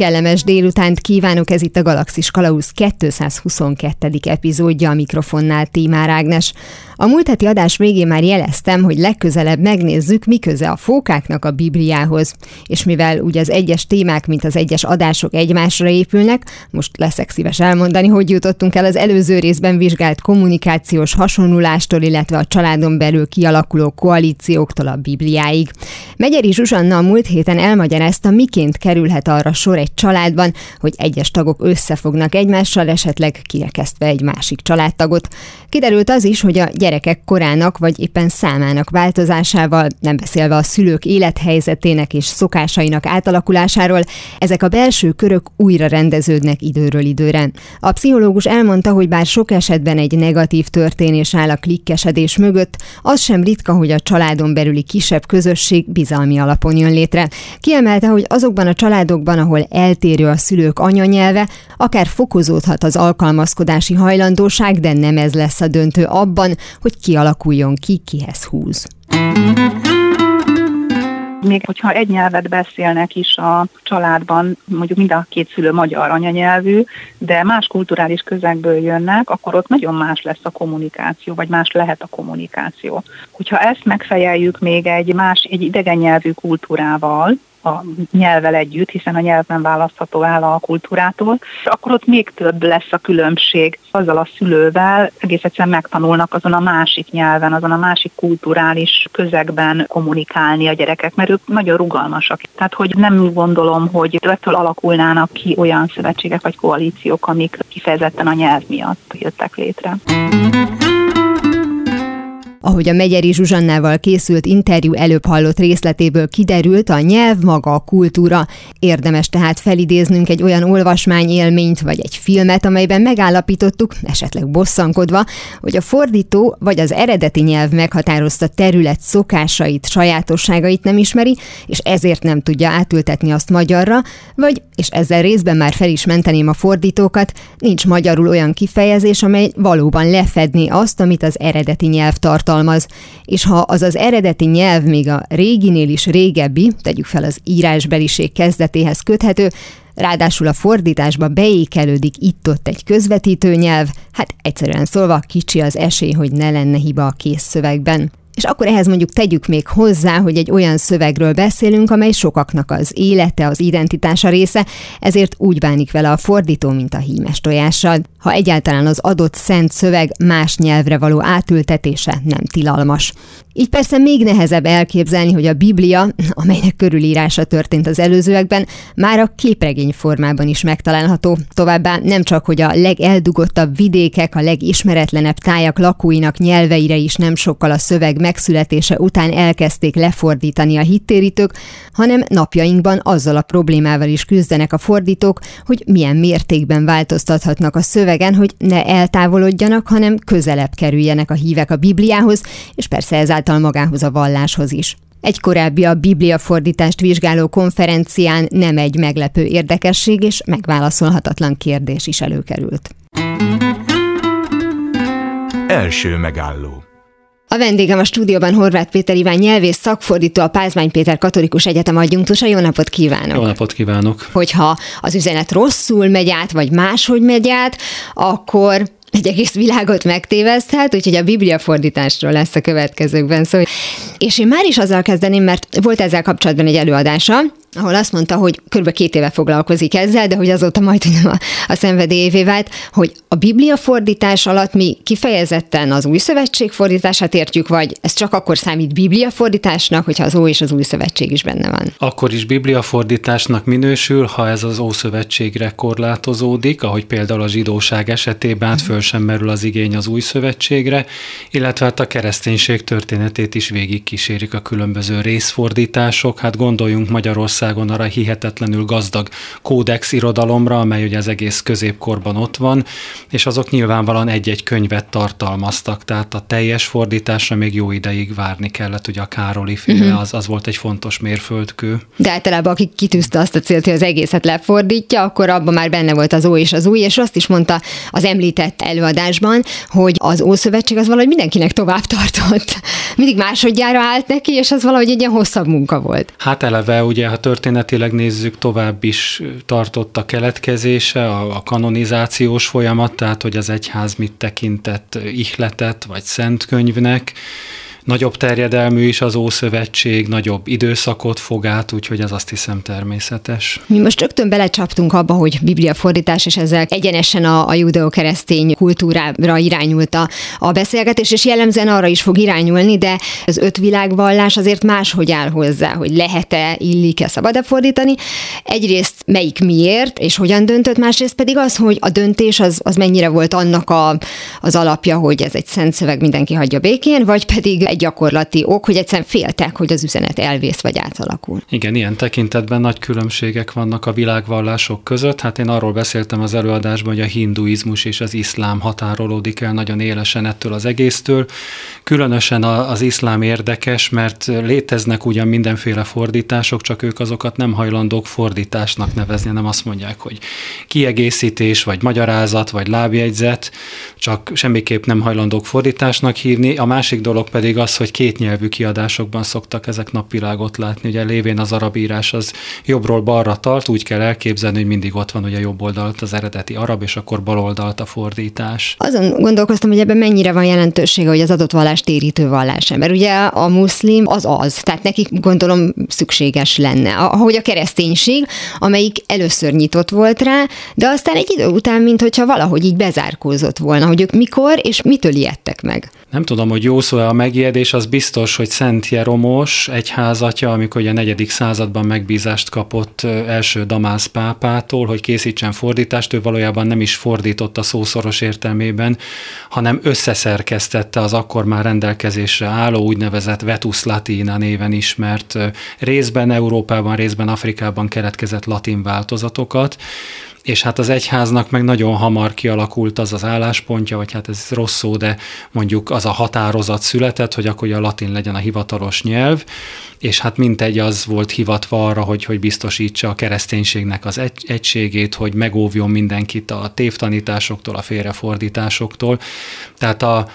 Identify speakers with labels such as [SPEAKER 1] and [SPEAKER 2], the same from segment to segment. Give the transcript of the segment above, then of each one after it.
[SPEAKER 1] Kellemes délutánt kívánok, ez itt a Galaxis Kalauz 222. epizódja a mikrofonnál Tímár Ágnes. A múlt heti adás végén már jeleztem, hogy legközelebb megnézzük, mi a fókáknak a Bibliához. És mivel ugye az egyes témák, mint az egyes adások egymásra épülnek, most leszek szíves elmondani, hogy jutottunk el az előző részben vizsgált kommunikációs hasonlulástól, illetve a családon belül kialakuló koalícióktól a Bibliáig. Megyeri Zsuzsanna a múlt héten elmagyarázta, miként kerülhet arra sor egy családban, hogy egyes tagok összefognak egymással, esetleg kirekesztve egy másik családtagot. Kiderült az is, hogy a gyerekek korának vagy éppen számának változásával, nem beszélve a szülők élethelyzetének és szokásainak átalakulásáról, ezek a belső körök újra rendeződnek időről időre. A pszichológus elmondta, hogy bár sok esetben egy negatív történés áll a klikkesedés mögött, az sem ritka, hogy a családon belüli kisebb közösség bizalmi alapon jön létre. Kiemelte, hogy azokban a családokban, ahol eltérő a szülők anyanyelve, akár fokozódhat az alkalmazkodási hajlandóság, de nem ez lesz a döntő abban, hogy kialakuljon ki, kihez húz.
[SPEAKER 2] Még hogyha egy nyelvet beszélnek is a családban, mondjuk mind a két szülő magyar anyanyelvű, de más kulturális közegből jönnek, akkor ott nagyon más lesz a kommunikáció, vagy más lehet a kommunikáció. Hogyha ezt megfejeljük még egy más, egy idegen nyelvű kultúrával, a nyelvvel együtt, hiszen a nyelven választható el a kultúrától, akkor ott még több lesz a különbség. Azzal a szülővel egész egyszerűen megtanulnak azon a másik nyelven, azon a másik kulturális közegben kommunikálni a gyerekek, mert ők nagyon rugalmasak. Tehát, hogy nem gondolom, hogy ettől alakulnának ki olyan szövetségek vagy koalíciók, amik kifejezetten a nyelv miatt jöttek létre.
[SPEAKER 1] Ahogy a Megyeri Zsuzsannával készült interjú előbb hallott részletéből kiderült, a nyelv maga a kultúra. Érdemes tehát felidéznünk egy olyan olvasmány élményt vagy egy filmet, amelyben megállapítottuk, esetleg bosszankodva, hogy a fordító vagy az eredeti nyelv meghatározta terület szokásait, sajátosságait nem ismeri, és ezért nem tudja átültetni azt magyarra, vagy, és ezzel részben már fel is menteném a fordítókat, nincs magyarul olyan kifejezés, amely valóban lefedné azt, amit az eredeti nyelv tart tartalmaz, és ha az az eredeti nyelv még a réginél is régebbi, tegyük fel az írásbeliség kezdetéhez köthető, ráadásul a fordításba beékelődik itt-ott egy közvetítő nyelv, hát egyszerűen szólva kicsi az esély, hogy ne lenne hiba a kész szövegben. És akkor ehhez mondjuk tegyük még hozzá, hogy egy olyan szövegről beszélünk, amely sokaknak az élete, az identitása része, ezért úgy bánik vele a fordító, mint a hímes tojással. Ha egyáltalán az adott szent szöveg más nyelvre való átültetése nem tilalmas. Így persze még nehezebb elképzelni, hogy a Biblia, amelynek körülírása történt az előzőekben, már a képregény formában is megtalálható. Továbbá nem csak, hogy a legeldugottabb vidékek, a legismeretlenebb tájak lakóinak nyelveire is nem sokkal a szöveg megszületése után elkezdték lefordítani a hittérítők, hanem napjainkban azzal a problémával is küzdenek a fordítók, hogy milyen mértékben változtathatnak a szövegen, hogy ne eltávolodjanak, hanem közelebb kerüljenek a hívek a Bibliához, és persze ezáltal magához a valláshoz is. Egy korábbi a Biblia fordítást vizsgáló konferencián nem egy meglepő érdekesség és megválaszolhatatlan kérdés is előkerült.
[SPEAKER 3] Első megálló
[SPEAKER 1] a vendégem a stúdióban Horváth Péter Iván nyelvész szakfordító, a Pázmány Péter Katolikus Egyetem adjunktusa. Jó napot kívánok!
[SPEAKER 4] Jó napot kívánok!
[SPEAKER 1] Hogyha az üzenet rosszul megy át, vagy máshogy megy át, akkor egy egész világot megtéveszthet, úgyhogy a Biblia fordításról lesz a következőkben szó. És én már is azzal kezdeném, mert volt ezzel kapcsolatban egy előadása, ahol azt mondta, hogy kb. két éve foglalkozik ezzel, de hogy azóta majd nem a, a szenvedélyévé vált, hogy a Biblia fordítás alatt mi kifejezetten az új szövetség fordítását értjük, vagy ez csak akkor számít Biblia fordításnak, hogyha az Ó és az új szövetség is benne van?
[SPEAKER 4] Akkor is Biblia fordításnak minősül, ha ez az Ószövetségre korlátozódik, ahogy például a zsidóság esetében hát föl sem merül az igény az új szövetségre, illetve hát a kereszténység történetét is végig kísérik a különböző részfordítások. Hát gondoljunk Magyarország Magyarországon arra hihetetlenül gazdag kódex irodalomra, amely ugye az egész középkorban ott van, és azok nyilvánvalóan egy-egy könyvet tartalmaztak, tehát a teljes fordításra még jó ideig várni kellett, ugye a Károli féle, uh-huh. az, az volt egy fontos mérföldkő.
[SPEAKER 1] De általában aki kitűzte azt a célt, hogy az egészet lefordítja, akkor abban már benne volt az ó és az új, és azt is mondta az említett előadásban, hogy az Ószövetség az valahogy mindenkinek tovább tartott. Mindig másodjára állt neki, és az valahogy egy ilyen hosszabb munka volt.
[SPEAKER 4] Hát eleve ugye, ha történetileg nézzük, tovább is tartott a keletkezése, a, a kanonizációs folyamat, tehát hogy az egyház mit tekintett ihletet vagy szentkönyvnek, Nagyobb terjedelmű is az Ószövetség, nagyobb időszakot fog át, úgyhogy ez azt hiszem természetes.
[SPEAKER 1] Mi most rögtön belecsaptunk abba, hogy Biblia fordítás, és ezzel egyenesen a, a judeo-keresztény kultúrára irányult a, a beszélgetés, és jellemzően arra is fog irányulni, de az öt világvallás azért máshogy áll hozzá, hogy lehet-e, illik-e, szabad-e fordítani. Egyrészt melyik miért, és hogyan döntött, másrészt pedig az, hogy a döntés az, az mennyire volt annak a, az alapja, hogy ez egy szent szöveg, mindenki hagyja békén, vagy pedig egy gyakorlati ok, hogy egyszerűen féltek, hogy az üzenet elvész vagy átalakul.
[SPEAKER 4] Igen, ilyen tekintetben nagy különbségek vannak a világvallások között. Hát én arról beszéltem az előadásban, hogy a hinduizmus és az iszlám határolódik el nagyon élesen ettől az egésztől. Különösen az iszlám érdekes, mert léteznek ugyan mindenféle fordítások, csak ők azokat nem hajlandók fordításnak nevezni, nem azt mondják, hogy kiegészítés, vagy magyarázat, vagy lábjegyzet, csak semmiképp nem hajlandók fordításnak hívni. A másik dolog pedig az, hogy kétnyelvű kiadásokban szoktak ezek napvilágot látni. Ugye lévén az arab írás az jobbról balra tart, úgy kell elképzelni, hogy mindig ott van ugye jobb oldalt az eredeti arab, és akkor bal oldalt a fordítás.
[SPEAKER 1] Azon gondolkoztam, hogy ebben mennyire van jelentősége, hogy az adott vallás térítő vallás. Mert ugye a muszlim az az, tehát nekik gondolom szükséges lenne. Ahogy a kereszténység, amelyik először nyitott volt rá, de aztán egy idő után, mintha valahogy így bezárkózott volna, hogy ők mikor és mitől ijedtek meg.
[SPEAKER 4] Nem tudom, hogy jó szó a megijedés, az biztos, hogy Szent Jeromos egyházatja, amikor a negyedik században megbízást kapott első Damász pápától, hogy készítsen fordítást, ő valójában nem is fordított a szószoros értelmében, hanem összeszerkesztette az akkor már rendelkezésre álló úgynevezett Vetus Latina néven ismert részben Európában, részben Afrikában keletkezett latin változatokat, és hát az egyháznak meg nagyon hamar kialakult az az álláspontja, vagy hát ez rossz szó, de mondjuk az a határozat született, hogy akkor a latin legyen a hivatalos nyelv, és hát mintegy az volt hivatva arra, hogy, hogy biztosítsa a kereszténységnek az egy, egységét, hogy megóvjon mindenkit a tévtanításoktól, a félrefordításoktól. Tehát a,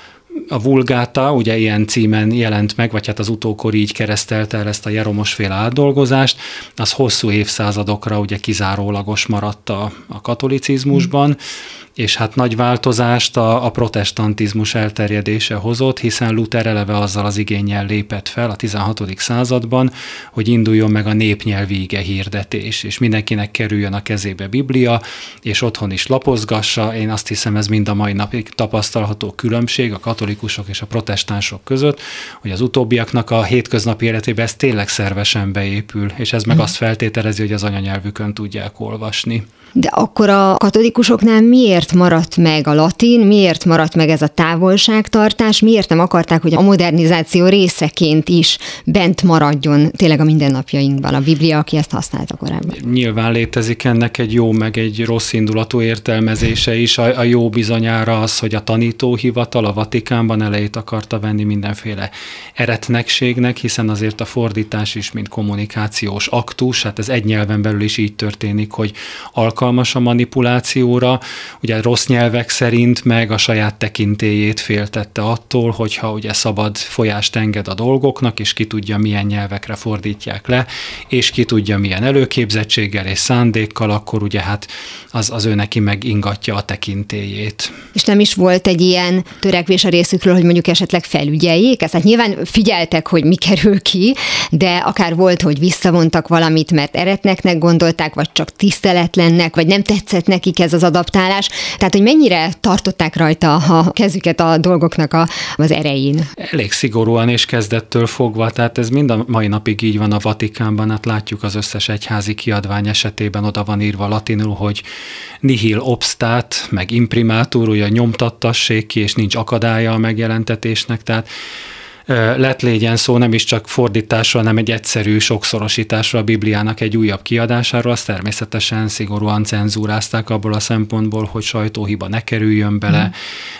[SPEAKER 4] a Vulgáta, ugye ilyen címen jelent meg, vagy hát az utókor így keresztelte el ezt a Jeromosféle átdolgozást, az hosszú évszázadokra ugye kizárólagos maradt a, a katolicizmusban, és hát nagy változást a, a protestantizmus elterjedése hozott, hiszen Luther eleve azzal az igényel lépett fel a 16. században, hogy induljon meg a népnyelvi ige hirdetés, és mindenkinek kerüljön a kezébe Biblia, és otthon is lapozgassa. Én azt hiszem, ez mind a mai napig tapasztalható különbség a katolikusok és a protestánsok között, hogy az utóbbiaknak a hétköznapi életében ez tényleg szervesen beépül, és ez meg mm. azt feltételezi, hogy az anyanyelvükön tudják olvasni.
[SPEAKER 1] De akkor a katolikusoknál miért maradt meg a latin, miért maradt meg ez a távolságtartás, miért nem akarták, hogy a modernizáció részeként is bent maradjon tényleg a mindennapjainkban a Biblia, aki ezt használta korábban?
[SPEAKER 4] Nyilván létezik ennek egy jó, meg egy rossz indulatú értelmezése is. A, a jó bizonyára az, hogy a tanítóhivatal a Vatikánban elejét akarta venni mindenféle eretnekségnek, hiszen azért a fordítás is, mint kommunikációs aktus, hát ez egy nyelven belül is így történik, hogy alkalmazni alkalmas a manipulációra, ugye rossz nyelvek szerint meg a saját tekintélyét féltette attól, hogyha ugye szabad folyást enged a dolgoknak, és ki tudja milyen nyelvekre fordítják le, és ki tudja milyen előképzettséggel és szándékkal, akkor ugye hát az, az ő neki meg ingatja a tekintélyét.
[SPEAKER 1] És nem is volt egy ilyen törekvés a részükről, hogy mondjuk esetleg felügyeljék ezt? Hát nyilván figyeltek, hogy mi kerül ki, de akár volt, hogy visszavontak valamit, mert eretneknek gondolták, vagy csak tiszteletlennek, vagy nem tetszett nekik ez az adaptálás. Tehát, hogy mennyire tartották rajta a kezüket a dolgoknak a, az erején?
[SPEAKER 4] Elég szigorúan és kezdettől fogva, tehát ez mind a mai napig így van a Vatikánban, hát látjuk az összes egyházi kiadvány esetében oda van írva latinul, hogy nihil obstat, meg imprimátur, ugye nyomtattassék ki, és nincs akadálya a megjelentetésnek, tehát lett légyen szó nem is csak fordításról, hanem egy egyszerű sokszorosításról a Bibliának egy újabb kiadásáról, azt természetesen szigorúan cenzúrázták abból a szempontból, hogy sajtóhiba ne kerüljön bele, mm.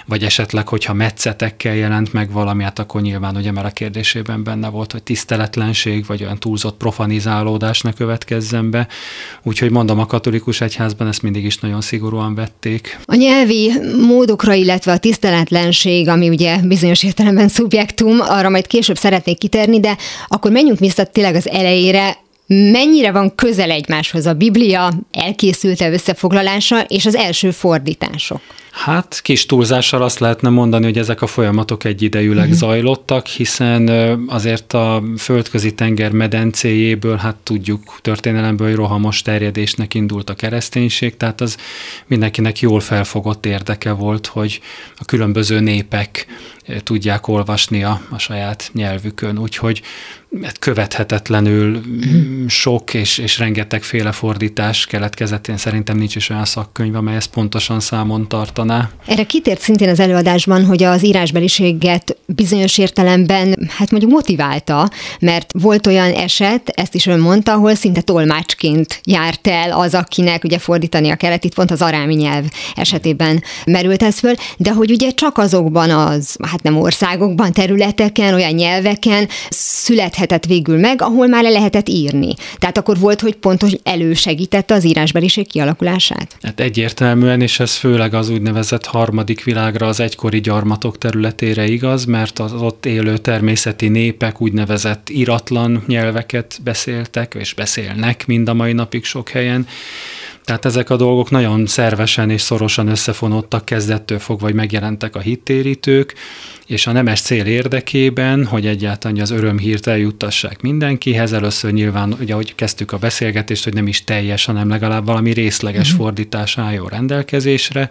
[SPEAKER 4] vagy esetleg, hogyha metszetekkel jelent meg valami, hát akkor nyilván ugye már a kérdésében benne volt, hogy tiszteletlenség, vagy olyan túlzott profanizálódás ne következzen be. Úgyhogy mondom, a katolikus egyházban ezt mindig is nagyon szigorúan vették.
[SPEAKER 1] A nyelvi módokra, illetve a tiszteletlenség, ami ugye bizonyos értelemben szubjektum, arra majd később szeretnék kitérni, de akkor menjünk vissza tényleg az elejére, mennyire van közel egymáshoz a Biblia elkészülte összefoglalása és az első fordítások?
[SPEAKER 4] Hát kis túlzással azt lehetne mondani, hogy ezek a folyamatok egyidejűleg uh-huh. zajlottak, hiszen azért a földközi tenger medencéjéből, hát tudjuk történelemből, hogy rohamos terjedésnek indult a kereszténység, tehát az mindenkinek jól felfogott érdeke volt, hogy a különböző népek tudják olvasni a, a saját nyelvükön, úgyhogy követhetetlenül sok és, és rengetegféle fordítás keletkezett. Én szerintem nincs is olyan szakkönyv, amely ezt pontosan számon tartaná.
[SPEAKER 1] Erre kitért szintén az előadásban, hogy az írásbeliséget bizonyos értelemben, hát mondjuk motiválta, mert volt olyan eset, ezt is ön mondta, ahol szinte tolmácsként járt el az, akinek ugye fordítani kellett, itt pont az arámi nyelv esetében merült ez föl, de hogy ugye csak azokban az, hát nem országokban, területeken, olyan nyelveken születhetett végül meg, ahol már le lehetett írni. Tehát akkor volt, hogy pontos elősegítette az írásbeliség kialakulását?
[SPEAKER 4] Hát egyértelműen, és ez főleg az úgynevezett harmadik világra, az egykori gyarmatok területére igaz, mert az ott élő természeti népek úgynevezett iratlan nyelveket beszéltek, és beszélnek mind a mai napig sok helyen. Tehát ezek a dolgok nagyon szervesen és szorosan összefonódtak kezdettől fogva, hogy megjelentek a hittérítők, és a nemes cél érdekében, hogy egyáltalán az örömhírt eljuttassák mindenkihez, először nyilván, ugye, ahogy kezdtük a beszélgetést, hogy nem is teljes, hanem legalább valami részleges uh-huh. fordítás álljon rendelkezésre.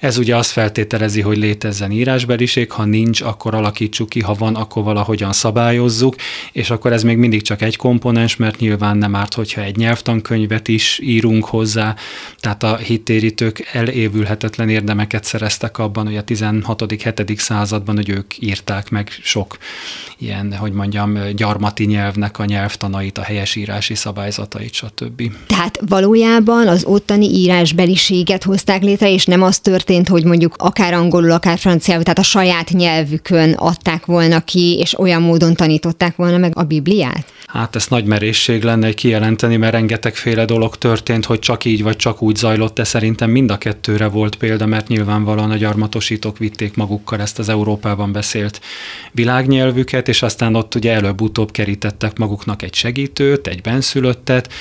[SPEAKER 4] Ez ugye azt feltételezi, hogy létezzen írásbeliség, ha nincs, akkor alakítsuk ki, ha van, akkor valahogyan szabályozzuk, és akkor ez még mindig csak egy komponens, mert nyilván nem árt, hogyha egy nyelvtankönyvet is írunk hozzá, tehát a hittérítők elévülhetetlen érdemeket szereztek abban, hogy a 16.-7. században hogy ők írták meg sok ilyen, hogy mondjam, gyarmati nyelvnek a nyelvtanait, a helyesírási szabályzatait, stb.
[SPEAKER 1] Tehát valójában az ottani írásbeliséget hozták létre, és nem az történt, hogy mondjuk akár angolul, akár franciául, tehát a saját nyelvükön adták volna ki, és olyan módon tanították volna meg a Bibliát?
[SPEAKER 4] Hát ez nagy merészség lenne kijelenteni, mert rengetegféle dolog történt, hogy csak így vagy csak úgy zajlott, de szerintem mind a kettőre volt példa, mert nyilvánvalóan a gyarmatosítók vitték magukkal ezt az Európában beszélt világnyelvüket, és aztán ott ugye előbb-utóbb kerítettek maguknak egy segítőt, egy benszülöttet,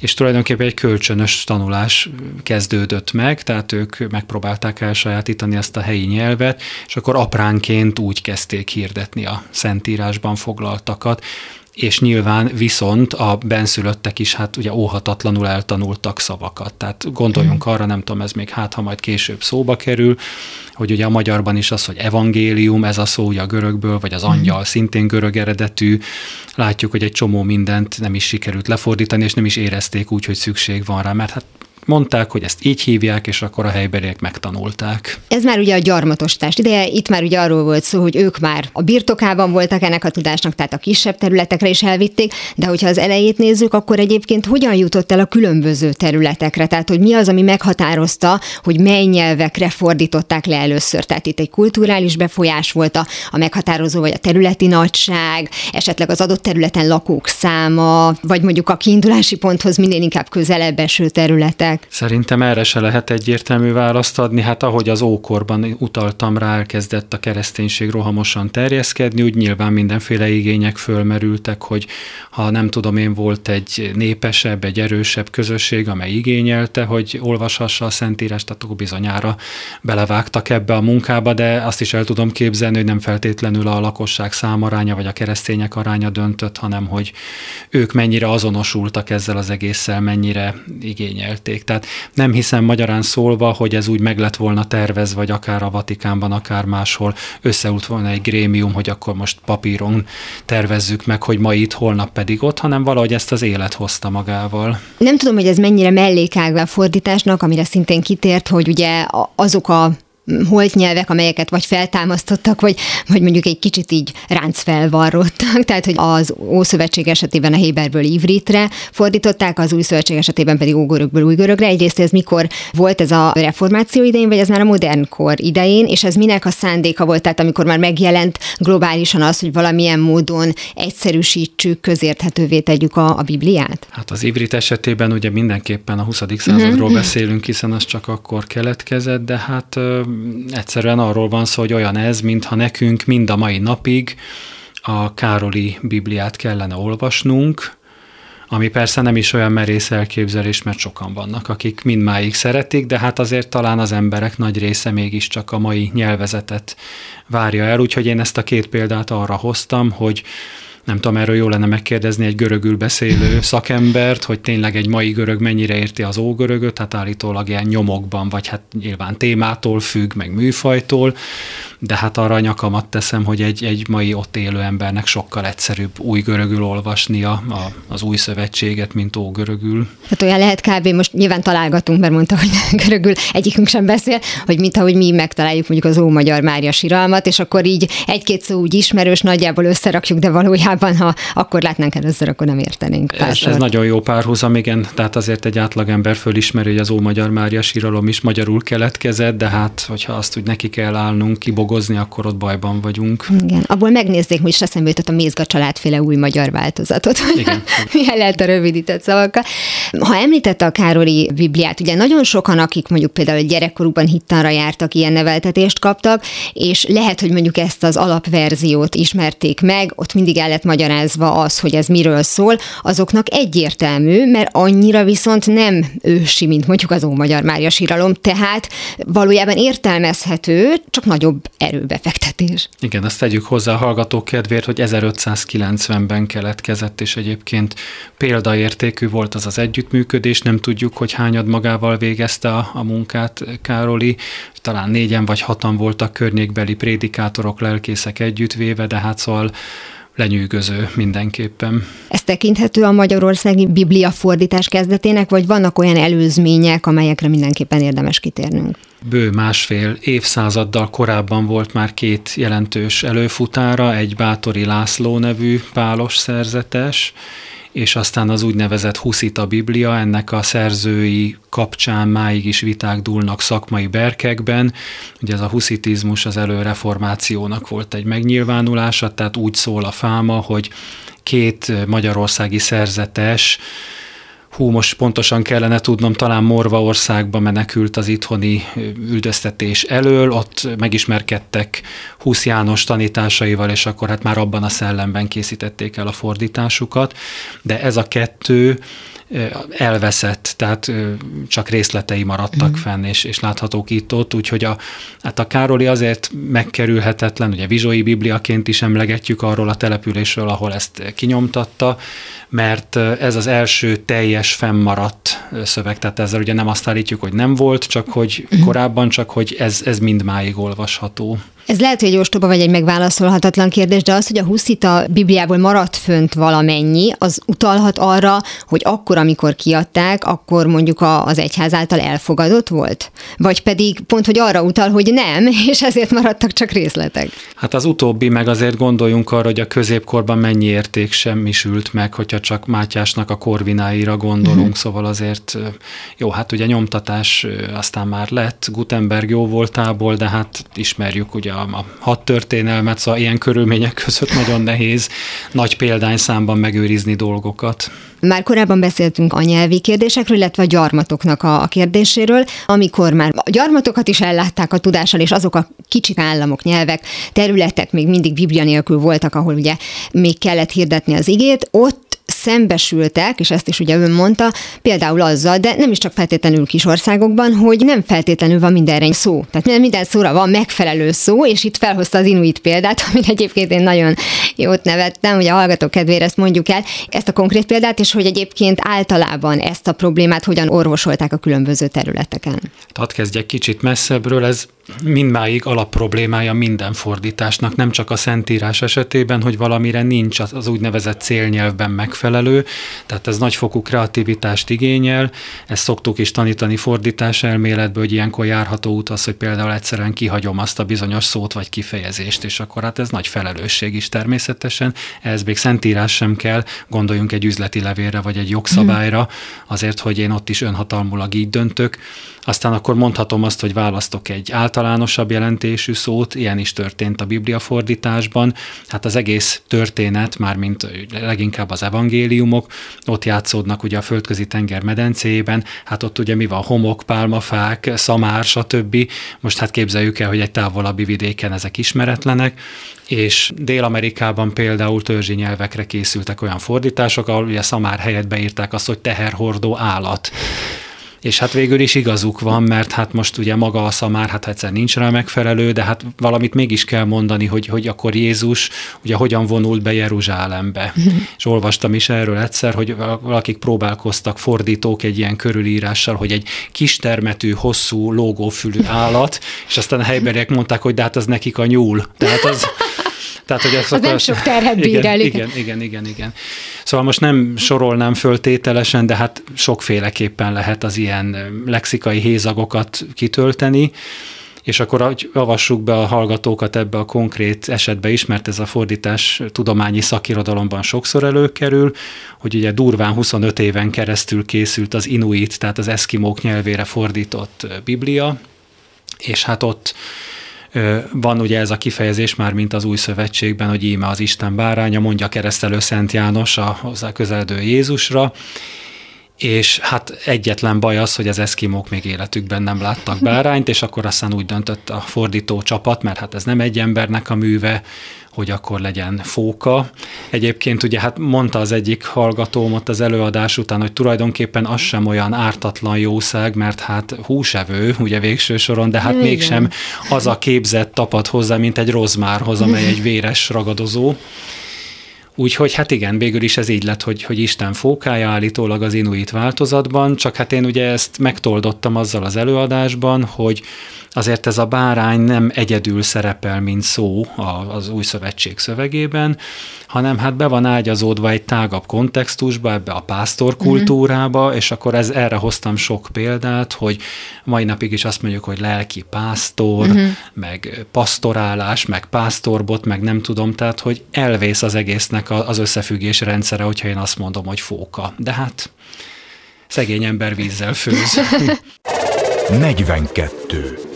[SPEAKER 4] és tulajdonképpen egy kölcsönös tanulás kezdődött meg, tehát ők megpróbálták elsajátítani ezt a helyi nyelvet, és akkor apránként úgy kezdték hirdetni a Szentírásban foglaltakat, és nyilván viszont a benszülöttek is hát ugye óhatatlanul eltanultak szavakat. Tehát gondoljunk arra, nem tudom, ez még hát, ha majd később szóba kerül, hogy ugye a magyarban is az, hogy evangélium, ez a szó ugye a görögből, vagy az angyal szintén görög eredetű. Látjuk, hogy egy csomó mindent nem is sikerült lefordítani, és nem is érezték úgy, hogy szükség van rá, mert hát mondták, hogy ezt így hívják, és akkor a helybeliek megtanulták.
[SPEAKER 1] Ez már ugye a gyarmatosítás ideje, itt már ugye arról volt szó, hogy ők már a birtokában voltak ennek a tudásnak, tehát a kisebb területekre is elvitték, de hogyha az elejét nézzük, akkor egyébként hogyan jutott el a különböző területekre, tehát hogy mi az, ami meghatározta, hogy mely nyelvekre fordították le először. Tehát itt egy kulturális befolyás volt a, a meghatározó, vagy a területi nagyság, esetleg az adott területen lakók száma, vagy mondjuk a kiindulási ponthoz minél inkább közelebb eső területek.
[SPEAKER 4] Szerintem erre se lehet egyértelmű választ adni. Hát ahogy az ókorban utaltam rá, elkezdett a kereszténység rohamosan terjeszkedni, úgy nyilván mindenféle igények fölmerültek, hogy ha nem tudom én, volt egy népesebb, egy erősebb közösség, amely igényelte, hogy olvashassa a Szentírást, akkor bizonyára belevágtak ebbe a munkába, de azt is el tudom képzelni, hogy nem feltétlenül a lakosság számaránya vagy a keresztények aránya döntött, hanem hogy ők mennyire azonosultak ezzel az egésszel, mennyire igényelték tették. Tehát nem hiszem magyarán szólva, hogy ez úgy meg lett volna tervez, vagy akár a Vatikánban, akár máshol összeült volna egy grémium, hogy akkor most papíron tervezzük meg, hogy ma itt, holnap pedig ott, hanem valahogy ezt az élet hozta magával.
[SPEAKER 1] Nem tudom, hogy ez mennyire mellékága a fordításnak, amire szintén kitért, hogy ugye azok a holt nyelvek, amelyeket vagy feltámasztottak, vagy, vagy mondjuk egy kicsit így ránc felvarrottak, tehát hogy az Ószövetség esetében a Héberből Ivritre fordították, az Új Szövetség esetében pedig ógörökből újgörögre. Egyrészt ez mikor volt ez a reformáció idején, vagy ez már a modern kor idején, és ez minek a szándéka volt, tehát amikor már megjelent globálisan az, hogy valamilyen módon egyszerűsítsük, közérthetővé tegyük a, a Bibliát?
[SPEAKER 4] Hát az Ivrit esetében ugye mindenképpen a 20. századról uh-huh. beszélünk, hiszen az csak akkor keletkezett, de hát egyszerűen arról van szó, hogy olyan ez, mintha nekünk mind a mai napig a Károli Bibliát kellene olvasnunk, ami persze nem is olyan merész elképzelés, mert sokan vannak, akik mindmáig szeretik, de hát azért talán az emberek nagy része mégiscsak a mai nyelvezetet várja el, úgyhogy én ezt a két példát arra hoztam, hogy nem tudom, erről jó lenne megkérdezni egy görögül beszélő szakembert, hogy tényleg egy mai görög mennyire érti az ógörögöt, hát állítólag ilyen nyomokban, vagy hát nyilván témától függ, meg műfajtól, de hát arra a nyakamat teszem, hogy egy, egy mai ott élő embernek sokkal egyszerűbb új görögül olvasnia a, az új szövetséget, mint ógörögül.
[SPEAKER 1] Tehát olyan lehet kb. most nyilván találgatunk, mert mondta, hogy görögül egyikünk sem beszél, hogy mint ahogy mi megtaláljuk mondjuk az Ó-Magyar Mária siralmat, és akkor így egy-két szó úgy ismerős, nagyjából összerakjuk, de valójában, ha akkor látnánk először, akkor nem értenénk.
[SPEAKER 4] Ez, ez, nagyon jó párhuzam, igen, tehát azért egy átlagember fölismeri, hogy az Ó-Magyar Mária síralom is magyarul keletkezett, de hát, hogyha azt úgy neki kell állnunk, kibog dolgozni, akkor ott bajban vagyunk.
[SPEAKER 1] Igen, abból megnézzék, hogy is eszembe jutott a Mézga családféle új magyar változatot. Igen. Milyen lehet a rövidített szavakkal. Ha említette a Károli Bibliát, ugye nagyon sokan, akik mondjuk például gyerekkorukban hittanra jártak, ilyen neveltetést kaptak, és lehet, hogy mondjuk ezt az alapverziót ismerték meg, ott mindig el lett magyarázva az, hogy ez miről szól, azoknak egyértelmű, mert annyira viszont nem ősi, mint mondjuk az Ó-Magyar Mária síralom, tehát valójában értelmezhető, csak nagyobb erőbefektetés.
[SPEAKER 4] Igen, azt tegyük hozzá a hallgatók kedvéért, hogy 1590-ben keletkezett, és egyébként példaértékű volt az az együttműködés, nem tudjuk, hogy hányad magával végezte a, a munkát Károli, talán négyen vagy hatan voltak környékbeli prédikátorok, lelkészek együttvéve, de hát szóval lenyűgöző mindenképpen.
[SPEAKER 1] Ez tekinthető a magyarországi biblia fordítás kezdetének, vagy vannak olyan előzmények, amelyekre mindenképpen érdemes kitérnünk?
[SPEAKER 4] Bő másfél évszázaddal korábban volt már két jelentős előfutára, egy Bátori László nevű pálos szerzetes, és aztán az úgynevezett Huszita Biblia, ennek a szerzői kapcsán máig is viták dúlnak szakmai berkekben. Ugye ez a huszitizmus az előreformációnak volt egy megnyilvánulása, tehát úgy szól a fáma, hogy két magyarországi szerzetes hú, most pontosan kellene tudnom, talán Morvaországba menekült az itthoni üldöztetés elől, ott megismerkedtek Husz János tanításaival, és akkor hát már abban a szellemben készítették el a fordításukat, de ez a kettő elveszett, tehát csak részletei maradtak mm. fenn, és, és láthatók itt-ott, úgyhogy a, hát a Károli azért megkerülhetetlen, ugye Vizsói Bibliaként is emlegetjük arról a településről, ahol ezt kinyomtatta, mert ez az első teljes fennmaradt szöveg, tehát ezzel ugye nem azt állítjuk, hogy nem volt, csak hogy mm. korábban, csak hogy ez, ez mindmáig olvasható.
[SPEAKER 1] Ez lehet, hogy egy ostoba vagy egy megválaszolhatatlan kérdés, de az, hogy a huszita Bibliából maradt fönt valamennyi, az utalhat arra, hogy akkor, amikor kiadták, akkor mondjuk az egyház által elfogadott volt? Vagy pedig pont, hogy arra utal, hogy nem, és ezért maradtak csak részletek?
[SPEAKER 4] Hát az utóbbi, meg azért gondoljunk arra, hogy a középkorban mennyi érték semmisült meg, hogyha csak Mátyásnak a korvináira gondolunk, mm-hmm. szóval azért jó, hát ugye nyomtatás aztán már lett, Gutenberg jó voltából, de hát ismerjük ugye a, a hat történelmet, szóval ilyen körülmények között nagyon nehéz nagy példányszámban megőrizni dolgokat.
[SPEAKER 1] Már korábban beszéltünk a nyelvi kérdésekről, illetve a gyarmatoknak a kérdéséről, amikor már a gyarmatokat is ellátták a tudással, és azok a kicsik államok, nyelvek, területek még mindig biblia nélkül voltak, ahol ugye még kellett hirdetni az igét, ott szembesültek, és ezt is ugye ön mondta, például azzal, de nem is csak feltétlenül kis országokban, hogy nem feltétlenül van mindenre szó. Tehát minden szóra van megfelelő szó, és itt felhozta az inuit példát, amit egyébként én nagyon jót nevettem, ugye a hallgatók kedvére ezt mondjuk el, ezt a konkrét példát, és hogy egyébként általában ezt a problémát hogyan orvosolták a különböző területeken.
[SPEAKER 4] Hadd kezdjek kicsit messzebbről, ez mindmáig alapproblémája minden fordításnak, nem csak a szentírás esetében, hogy valamire nincs az úgynevezett célnyelvben megfelelő, tehát ez nagyfokú kreativitást igényel, ezt szoktuk is tanítani fordítás elméletből, hogy ilyenkor járható út az, hogy például egyszerűen kihagyom azt a bizonyos szót vagy kifejezést, és akkor hát ez nagy felelősség is természetesen, ez még szentírás sem kell, gondoljunk egy üzleti levélre vagy egy jogszabályra, azért, hogy én ott is önhatalmulag így döntök, aztán akkor mondhatom azt, hogy választok egy általánosabb jelentésű szót, ilyen is történt a Biblia fordításban. Hát az egész történet, már mint leginkább az evangéliumok, ott játszódnak ugye a földközi tenger medencéjében, hát ott ugye mi van, homok, pálmafák, szamár, stb. Most hát képzeljük el, hogy egy távolabbi vidéken ezek ismeretlenek, és Dél-Amerikában például törzsi nyelvekre készültek olyan fordítások, ahol ugye szamár helyett beírták azt, hogy teherhordó állat. És hát végül is igazuk van, mert hát most ugye maga a szamár, hát egyszer nincs rá megfelelő, de hát valamit mégis kell mondani, hogy, hogy akkor Jézus ugye hogyan vonult be Jeruzsálembe. és olvastam is erről egyszer, hogy valakik próbálkoztak fordítók egy ilyen körülírással, hogy egy kistermetű, hosszú, lógófülű állat, és aztán a helyberiek mondták, hogy de hát az nekik a nyúl. Tehát az
[SPEAKER 1] tehát, hogy az, az nem sok terhet bír
[SPEAKER 4] igen. Igen, igen, igen, igen. Szóval most nem sorolnám föltételesen, de hát sokféleképpen lehet az ilyen lexikai hézagokat kitölteni, és akkor hogy avassuk be a hallgatókat ebbe a konkrét esetbe is, mert ez a fordítás tudományi szakirodalomban sokszor előkerül, hogy ugye durván 25 éven keresztül készült az inuit, tehát az eszkimók nyelvére fordított Biblia, és hát ott van ugye ez a kifejezés már, mint az új szövetségben, hogy íme az Isten báránya, mondja keresztelő Szent János a hozzá közeledő Jézusra, és hát egyetlen baj az, hogy az eszkimók még életükben nem láttak bárányt, és akkor aztán úgy döntött a fordító csapat, mert hát ez nem egy embernek a műve, hogy akkor legyen fóka. Egyébként ugye hát mondta az egyik hallgatóm ott az előadás után, hogy tulajdonképpen az sem olyan ártatlan jószág, mert hát húsevő, ugye végső soron, de hát Igen. mégsem az a képzett tapad hozzá, mint egy rozmárhoz, amely egy véres ragadozó. Úgyhogy hát igen, végül is ez így lett, hogy, hogy Isten fókája állítólag az inuit változatban, csak hát én ugye ezt megtoldottam azzal az előadásban, hogy azért ez a bárány nem egyedül szerepel, mint szó az új szövetség szövegében, hanem hát be van ágyazódva egy tágabb kontextusba, ebbe a pásztor kultúrába, mm-hmm. és akkor ez erre hoztam sok példát, hogy mai napig is azt mondjuk, hogy lelki pásztor, mm-hmm. meg pastorálás, meg pásztorbot, meg nem tudom, tehát hogy elvész az egésznek az összefüggés rendszere, hogyha én azt mondom, hogy fóka. De hát szegény ember vízzel főz.
[SPEAKER 3] 42.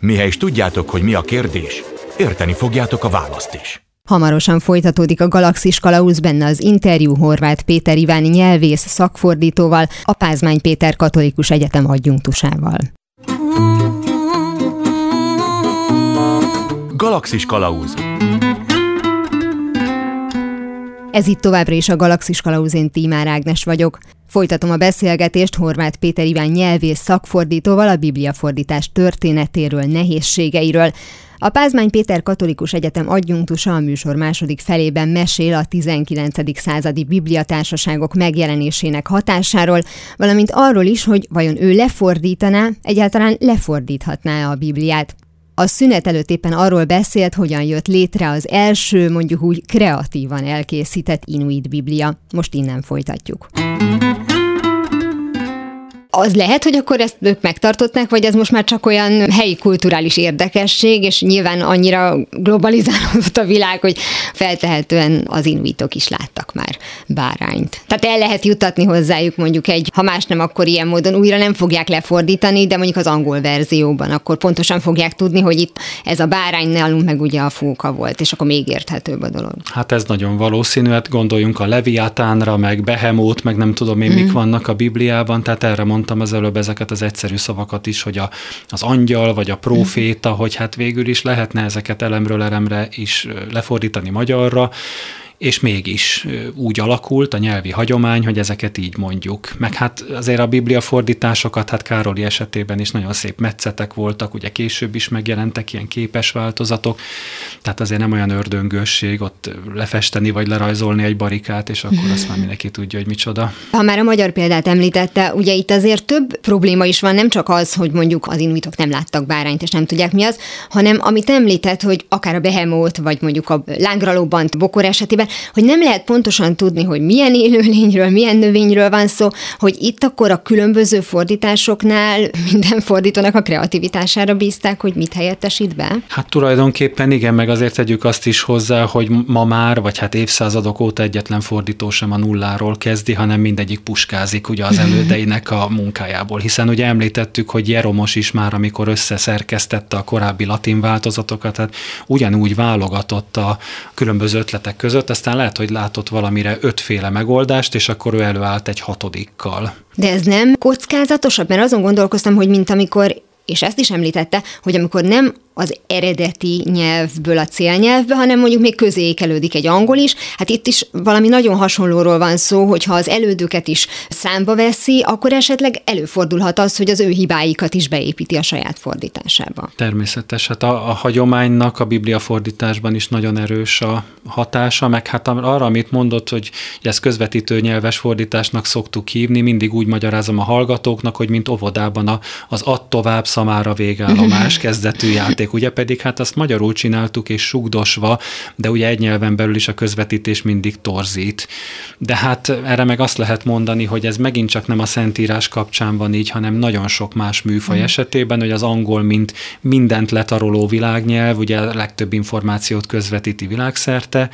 [SPEAKER 3] Mihe is tudjátok, hogy mi a kérdés, érteni fogjátok a választ is.
[SPEAKER 1] Hamarosan folytatódik a Galaxis Kalauz benne az interjú Horváth Péter Iván nyelvész szakfordítóval, a Pázmány Péter Katolikus Egyetem adjunktusával.
[SPEAKER 3] Galaxis Kalauz
[SPEAKER 1] Ez itt továbbra is a Galaxis Kalauz, én Tímár Ágnes vagyok. Folytatom a beszélgetést Horváth Péter Iván nyelvész szakfordítóval a bibliafordítás történetéről, nehézségeiről. A Pázmány Péter Katolikus Egyetem adjunktusa a műsor második felében mesél a 19. századi bibliatársaságok megjelenésének hatásáról, valamint arról is, hogy vajon ő lefordítaná, egyáltalán lefordíthatná a Bibliát. A szünet előtt éppen arról beszélt, hogyan jött létre az első, mondjuk úgy kreatívan elkészített Inuit Biblia. Most innen folytatjuk az lehet, hogy akkor ezt ők megtartották, vagy ez most már csak olyan helyi kulturális érdekesség, és nyilván annyira globalizálódott a világ, hogy feltehetően az inuitok is láttak már bárányt. Tehát el lehet jutatni hozzájuk mondjuk egy, ha más nem, akkor ilyen módon újra nem fogják lefordítani, de mondjuk az angol verzióban, akkor pontosan fogják tudni, hogy itt ez a bárány nálunk meg ugye a fóka volt, és akkor még érthetőbb a dolog.
[SPEAKER 4] Hát ez nagyon valószínű, hát gondoljunk a Leviatánra, meg Behemót, meg nem tudom én, mm. mik vannak a Bibliában, tehát erre mondtam mondtam az előbb ezeket az egyszerű szavakat is, hogy a, az angyal vagy a proféta, hogy hát végül is lehetne ezeket elemről elemre is lefordítani magyarra, és mégis úgy alakult a nyelvi hagyomány, hogy ezeket így mondjuk. Meg hát azért a biblia fordításokat, hát Károli esetében is nagyon szép metszetek voltak, ugye később is megjelentek ilyen képes változatok, tehát azért nem olyan ördöngősség ott lefesteni vagy lerajzolni egy barikát, és akkor azt már mindenki tudja, hogy micsoda.
[SPEAKER 1] Ha már a magyar példát említette, ugye itt azért több probléma is van, nem csak az, hogy mondjuk az inuitok nem láttak bárányt, és nem tudják mi az, hanem amit említett, hogy akár a behemót, vagy mondjuk a lángralóbant bokor esetében, hogy nem lehet pontosan tudni, hogy milyen élőlényről, milyen növényről van szó, hogy itt akkor a különböző fordításoknál minden fordítónak a kreativitására bízták, hogy mit helyettesít be?
[SPEAKER 4] Hát tulajdonképpen igen, meg azért tegyük azt is hozzá, hogy ma már, vagy hát évszázadok óta egyetlen fordító sem a nulláról kezdi, hanem mindegyik puskázik ugye az elődeinek a munkájából. Hiszen ugye említettük, hogy Jeromos is már, amikor összeszerkesztette a korábbi latin változatokat, hát ugyanúgy válogatott a különböző ötletek között, aztán lehet, hogy látott valamire ötféle megoldást, és akkor ő előállt egy hatodikkal.
[SPEAKER 1] De ez nem kockázatosabb? Mert azon gondolkoztam, hogy mint amikor és ezt is említette, hogy amikor nem az eredeti nyelvből a célnyelvbe, hanem mondjuk még közé ékelődik egy angol is. Hát itt is valami nagyon hasonlóról van szó, hogyha az elődöket is számba veszi, akkor esetleg előfordulhat az, hogy az ő hibáikat is beépíti a saját fordításába.
[SPEAKER 4] Természetes. Hát a, a hagyománynak a Biblia fordításban is nagyon erős a hatása, meg hát arra, amit mondott, hogy ezt közvetítő nyelves fordításnak szoktuk hívni, mindig úgy magyarázom a hallgatóknak, hogy mint óvodában a, az ad tovább szamára végállomás kezdetű játék játék, ugye pedig hát azt magyarul csináltuk és sugdosva, de ugye egy nyelven belül is a közvetítés mindig torzít. De hát erre meg azt lehet mondani, hogy ez megint csak nem a szentírás kapcsán van így, hanem nagyon sok más műfaj mm. esetében, hogy az angol, mint mindent letaroló világnyelv, ugye a legtöbb információt közvetíti világszerte,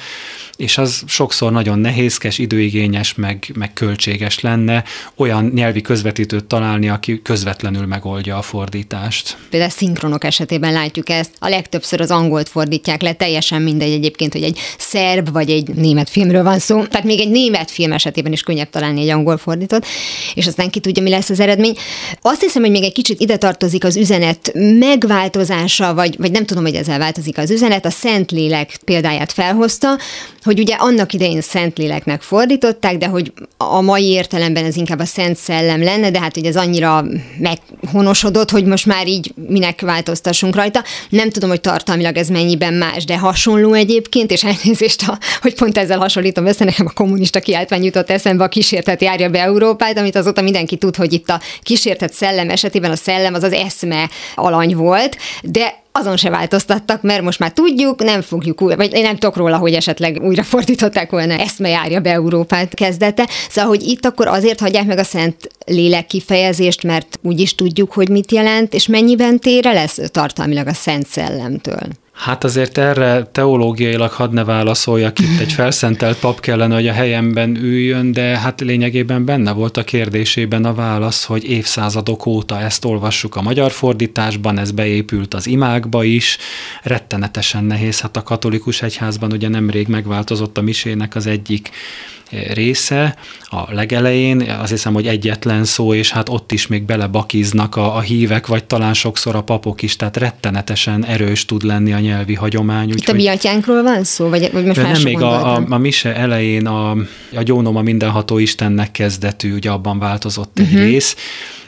[SPEAKER 4] és az sokszor nagyon nehézkes, időigényes, meg, meg költséges lenne olyan nyelvi közvetítőt találni, aki közvetlenül megoldja a fordítást.
[SPEAKER 1] Például szinkronok esetében látjuk látjuk ezt, a legtöbbször az angolt fordítják le, teljesen mindegy egyébként, hogy egy szerb vagy egy német filmről van szó. Tehát még egy német film esetében is könnyebb találni egy angol fordítót, és aztán ki tudja, mi lesz az eredmény. Azt hiszem, hogy még egy kicsit ide tartozik az üzenet megváltozása, vagy, vagy nem tudom, hogy ezzel változik az üzenet. A Szentlélek példáját felhozta, hogy ugye annak idején Szentléleknek fordították, de hogy a mai értelemben ez inkább a Szent Szellem lenne, de hát hogy ez annyira meghonosodott, hogy most már így minek változtassunk rajta. Nem tudom, hogy tartalmilag ez mennyiben más, de hasonló egyébként, és elnézést, hogy pont ezzel hasonlítom össze, nekem a kommunista kiáltvány jutott eszembe, a kísértet járja be Európát, amit azóta mindenki tud, hogy itt a kísértet szellem esetében a szellem az az eszme alany volt, de azon se változtattak, mert most már tudjuk, nem fogjuk vagy én nem tudok róla, hogy esetleg újra fordították volna, eszme járja be Európát kezdete. Szóval, hogy itt akkor azért hagyják meg a szent lélek kifejezést, mert úgy is tudjuk, hogy mit jelent, és mennyiben tére lesz tartalmilag a szent szellemtől.
[SPEAKER 4] Hát azért erre teológiailag hadd ne válaszoljak, itt egy felszentelt pap kellene, hogy a helyemben üljön, de hát lényegében benne volt a kérdésében a válasz, hogy évszázadok óta ezt olvassuk a magyar fordításban, ez beépült az imákba is, rettenetesen nehéz, hát a katolikus egyházban ugye nemrég megváltozott a misének az egyik része a legelején, azt hiszem, hogy egyetlen szó, és hát ott is még belebakiznak a, a hívek, vagy talán sokszor a papok is, tehát rettenetesen erős tud lenni a nyelvi hagyomány.
[SPEAKER 1] Úgy, Itt a biatyánkról van szó, vagy, vagy most
[SPEAKER 4] Nem, még a, a, a mise elején a, a gyónom a mindenható Istennek kezdetű, ugye abban változott egy uh-huh. rész,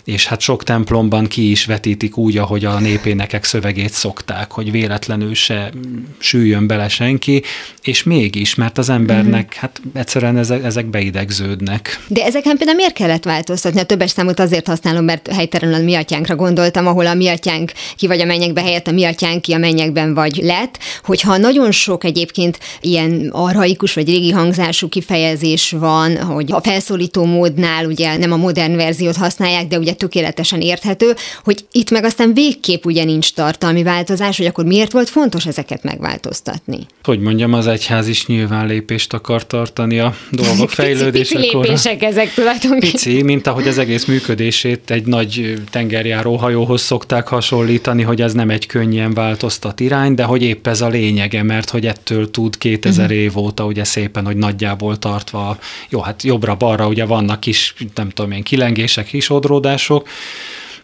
[SPEAKER 4] és hát sok templomban ki is vetítik úgy, ahogy a népénekek szövegét szokták, hogy véletlenül se süljön bele senki, és mégis, mert az embernek mm-hmm. hát egyszerűen ezek, ezek beidegződnek.
[SPEAKER 1] De ezeken például miért kellett változtatni? A többes számot azért használom, mert helytelenül a mi atyánkra gondoltam, ahol a mi atyánk ki vagy a mennyekbe helyett a mi atyánk ki a mennyekben vagy lett, hogyha nagyon sok egyébként ilyen arhaikus vagy régi hangzású kifejezés van, hogy a felszólító módnál ugye nem a modern verziót használják, de ugye tökéletesen érthető, hogy itt meg aztán végképp ugye nincs tartalmi változás, hogy akkor miért volt fontos ezeket megváltoztatni?
[SPEAKER 4] Hogy mondjam, az egyház is nyilván lépést akar tartani a dolgok fejlődésekor.
[SPEAKER 1] Pici, lépések ezek tulajdonképpen.
[SPEAKER 4] Pici, mint ahogy az egész működését egy nagy tengerjáró hajóhoz szokták hasonlítani, hogy ez nem egy könnyen változtat irány, de hogy épp ez a lényege, mert hogy ettől tud 2000 uh-huh. év óta ugye szépen, hogy nagyjából tartva, jó, hát jobbra-balra ugye vannak kis, nem tudom én, kilengések, kis odródás, mások,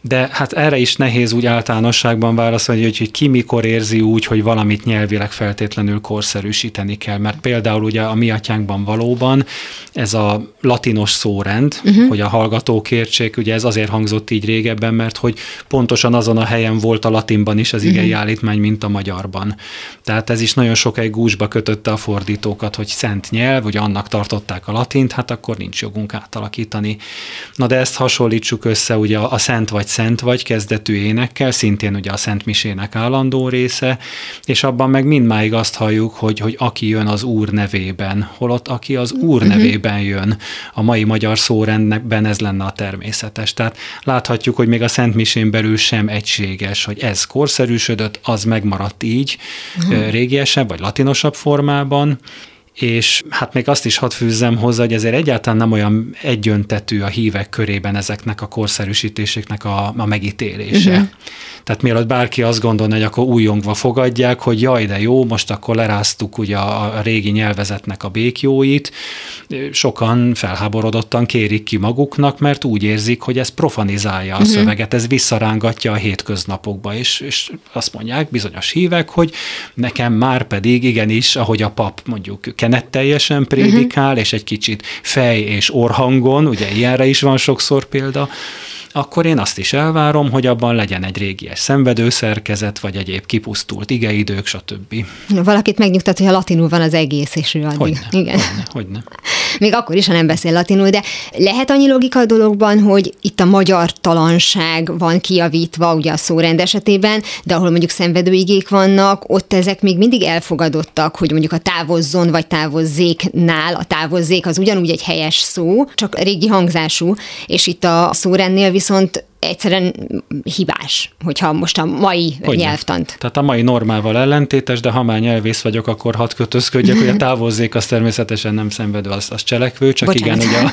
[SPEAKER 4] de hát erre is nehéz úgy általánosságban válaszolni, hogy, hogy ki mikor érzi úgy, hogy valamit nyelvileg feltétlenül korszerűsíteni kell. Mert például ugye a mi atyánkban valóban ez a latinos szórend, uh-huh. hogy a hallgatók értsék, ugye ez azért hangzott így régebben, mert hogy pontosan azon a helyen volt a latinban is az igei uh-huh. állítmány, mint a magyarban. Tehát ez is nagyon sokáig gúzsba kötötte a fordítókat, hogy szent nyelv, hogy annak tartották a latint, hát akkor nincs jogunk átalakítani. Na de ezt hasonlítsuk össze ugye a szent vagy szent vagy kezdetű énekkel, szintén ugye a Szent Misének állandó része, és abban meg mindmáig azt halljuk, hogy, hogy aki jön az Úr nevében, holott aki az Úr uh-huh. nevében jön, a mai magyar szórendben ez lenne a természetes. Tehát láthatjuk, hogy még a Szent Misén belül sem egységes, hogy ez korszerűsödött, az megmaradt így, uh-huh. régiesebb vagy latinosabb formában, és hát még azt is hadd fűzzem hozzá, hogy ezért egyáltalán nem olyan egyöntetű a hívek körében ezeknek a korszerűsítéseknek a, a megítélése. Uh-huh. Tehát mielőtt bárki azt gondolna, hogy akkor újongva fogadják, hogy jaj, de jó, most akkor leráztuk ugye a, a régi nyelvezetnek a békjóit, sokan felháborodottan kérik ki maguknak, mert úgy érzik, hogy ez profanizálja a uh-huh. szöveget, ez visszarángatja a hétköznapokba, és, és azt mondják bizonyos hívek, hogy nekem már pedig igenis, ahogy a pap mondjuk kenetteljesen prédikál, uh-huh. és egy kicsit fej és orhangon, ugye ilyenre is van sokszor példa, akkor én azt is elvárom, hogy abban legyen egy régies szenvedőszerkezet, vagy egyéb kipusztult igeidők, stb.
[SPEAKER 1] Valakit megnyugtat, hogy a latinul van az egész, és ő addig.
[SPEAKER 4] Hogyne, Igen. Hogyne, hogyne.
[SPEAKER 1] Még akkor is, ha nem beszél latinul, de lehet annyi logika a dologban, hogy itt a magyar talanság van kiavítva, ugye a szórend esetében, de ahol mondjuk szenvedőigék vannak, ott ezek még mindig elfogadottak, hogy mondjuk a távozzon vagy távozzéknál, a távozzék az ugyanúgy egy helyes szó, csak régi hangzású, és itt a szórendnél viszont egyszerűen hibás, hogyha most a mai hogy nyelvtant.
[SPEAKER 4] Ne. Tehát a mai normával ellentétes, de ha már nyelvész vagyok, akkor hadd kötözködjek, hogy a távozzék az természetesen nem szenvedő, az, az cselekvő, csak Bocsánat. igen, ugye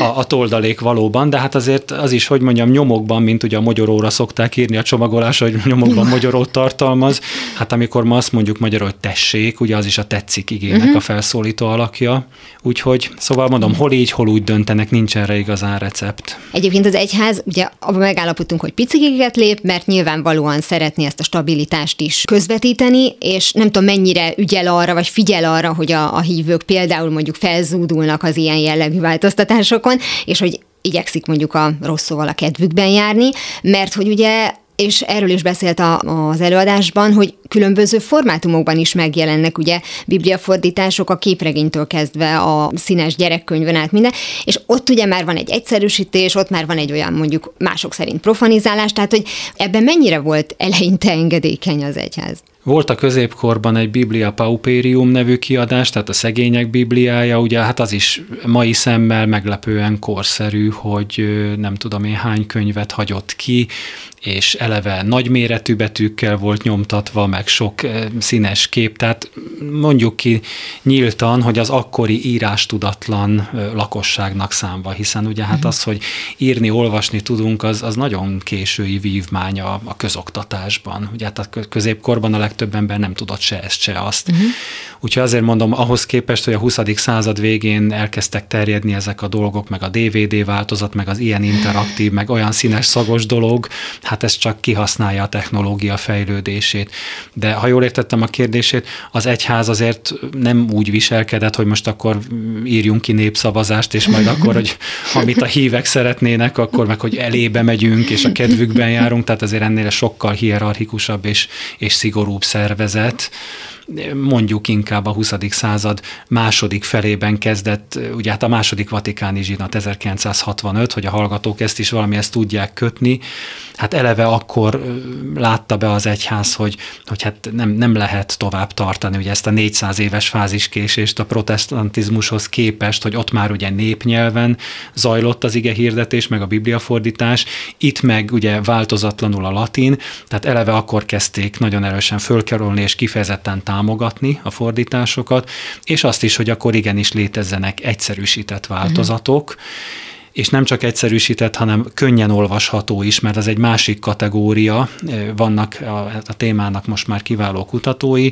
[SPEAKER 4] a, a, a toldalék valóban, de hát azért az is, hogy mondjam, nyomokban, mint ugye a magyaróra szokták írni a csomagolás, hogy nyomokban magyarót tartalmaz, hát amikor ma azt mondjuk magyarul, hogy tessék, ugye az is a tetszik igének uh-huh. a felszólító alakja, úgyhogy szóval mondom, hol így, hol úgy döntenek, nincs erre igazán recept.
[SPEAKER 1] Egyébként az egyház, ugye abban megállapodtunk, hogy picikéket lép, mert nyilvánvalóan szeretné ezt a stabilitást is közvetíteni, és nem tudom mennyire ügyel arra, vagy figyel arra, hogy a, a hívők például mondjuk felzúdulnak az ilyen jellegű változtatásokon, és hogy igyekszik mondjuk a rossz a kedvükben járni, mert hogy ugye és erről is beszélt a, az előadásban, hogy különböző formátumokban is megjelennek, ugye bibliafordítások a képregénytől kezdve a színes gyerekkönyvön át minden, és ott ugye már van egy egyszerűsítés, ott már van egy olyan mondjuk mások szerint profanizálás, tehát hogy ebben mennyire volt eleinte engedékeny az egyház?
[SPEAKER 4] Volt a középkorban egy Biblia Pauperium nevű kiadás, tehát a szegények bibliája, ugye hát az is mai szemmel meglepően korszerű, hogy nem tudom én hány könyvet hagyott ki, és eleve nagyméretű betűkkel volt nyomtatva, meg sok színes kép, tehát mondjuk ki nyíltan, hogy az akkori írástudatlan lakosságnak számva, hiszen ugye hát mhm. az, hogy írni, olvasni tudunk, az, az nagyon késői vívmány a, a közoktatásban. Ugye hát a középkorban a legtöbb ember nem tudott se ezt, se azt. Uh-huh. Úgyhogy azért mondom, ahhoz képest, hogy a 20. század végén elkezdtek terjedni ezek a dolgok, meg a DVD változat, meg az ilyen interaktív, meg olyan színes szagos dolog, hát ez csak kihasználja a technológia fejlődését. De ha jól értettem a kérdését, az egyház azért nem úgy viselkedett, hogy most akkor írjunk ki népszavazást, és majd akkor, hogy amit a hívek szeretnének, akkor meg, hogy elébe megyünk, és a kedvükben járunk, tehát azért ennél sokkal hierarchikusabb és, és szigorúbb szervezet mondjuk inkább a 20. század második felében kezdett, ugye hát a második vatikáni zsinat 1965, hogy a hallgatók ezt is valami ezt tudják kötni, hát eleve akkor látta be az egyház, hogy, hogy hát nem, nem lehet tovább tartani ugye ezt a 400 éves fáziskésést a protestantizmushoz képest, hogy ott már ugye népnyelven zajlott az ige hirdetés, meg a bibliafordítás, itt meg ugye változatlanul a latin, tehát eleve akkor kezdték nagyon erősen fölkerülni és kifejezetten támogatni a fordításokat, és azt is, hogy akkor igenis létezzenek egyszerűsített változatok, uh-huh és nem csak egyszerűsített, hanem könnyen olvasható is, mert ez egy másik kategória, vannak a, a témának most már kiváló kutatói,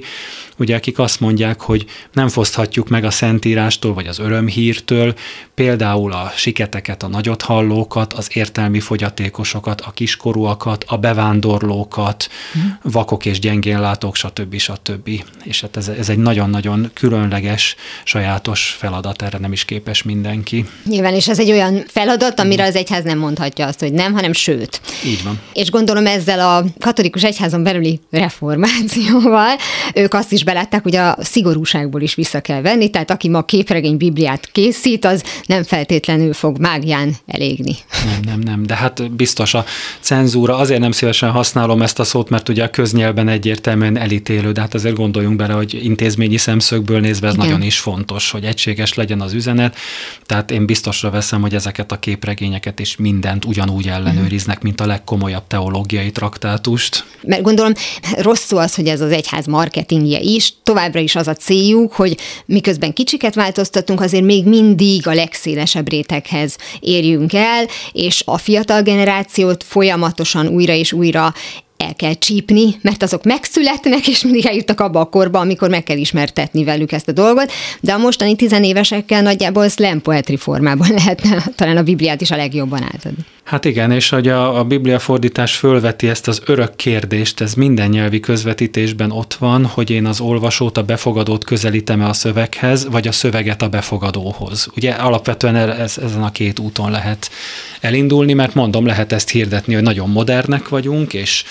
[SPEAKER 4] ugye akik azt mondják, hogy nem foszthatjuk meg a szentírástól, vagy az örömhírtől, például a siketeket, a nagyot hallókat, az értelmi fogyatékosokat, a kiskorúakat, a bevándorlókat, hmm. vakok és gyengénlátók, stb. stb. És hát ez, ez egy nagyon-nagyon különleges, sajátos feladat, erre nem is képes mindenki.
[SPEAKER 1] Nyilván, és ez egy olyan feladat, amire az egyház nem mondhatja azt, hogy nem, hanem sőt.
[SPEAKER 4] Így van.
[SPEAKER 1] És gondolom ezzel a katolikus egyházon belüli reformációval ők azt is belátták, hogy a szigorúságból is vissza kell venni, tehát aki ma képregény Bibliát készít, az nem feltétlenül fog mágián elégni.
[SPEAKER 4] Nem, nem, nem, de hát biztos a cenzúra, azért nem szívesen használom ezt a szót, mert ugye a köznyelben egyértelműen elítélő, de hát azért gondoljunk bele, hogy intézményi szemszögből nézve ez Igen. nagyon is fontos, hogy egységes legyen az üzenet, tehát én biztosra veszem, hogy ezeket a képregényeket és mindent ugyanúgy ellenőriznek, mint a legkomolyabb teológiai traktátust.
[SPEAKER 1] Mert gondolom rossz szó az, hogy ez az egyház marketingje is, továbbra is az a céljuk, hogy miközben kicsiket változtatunk, azért még mindig a legszélesebb réteghez érjünk el, és a fiatal generációt folyamatosan újra és újra el kell csípni, mert azok megszületnek, és mindig eljutnak abba a korba, amikor meg kell ismertetni velük ezt a dolgot, de a mostani tizenévesekkel nagyjából slam poetry formában lehetne talán a Bibliát is a legjobban átadni.
[SPEAKER 4] Hát igen, és hogy a, a Biblia fordítás fölveti ezt az örök kérdést, ez minden nyelvi közvetítésben ott van, hogy én az olvasót, a befogadót közelítem-e a szöveghez, vagy a szöveget a befogadóhoz. Ugye alapvetően ez, ezen a két úton lehet elindulni, mert mondom, lehet ezt hirdetni, hogy nagyon modernek vagyunk, és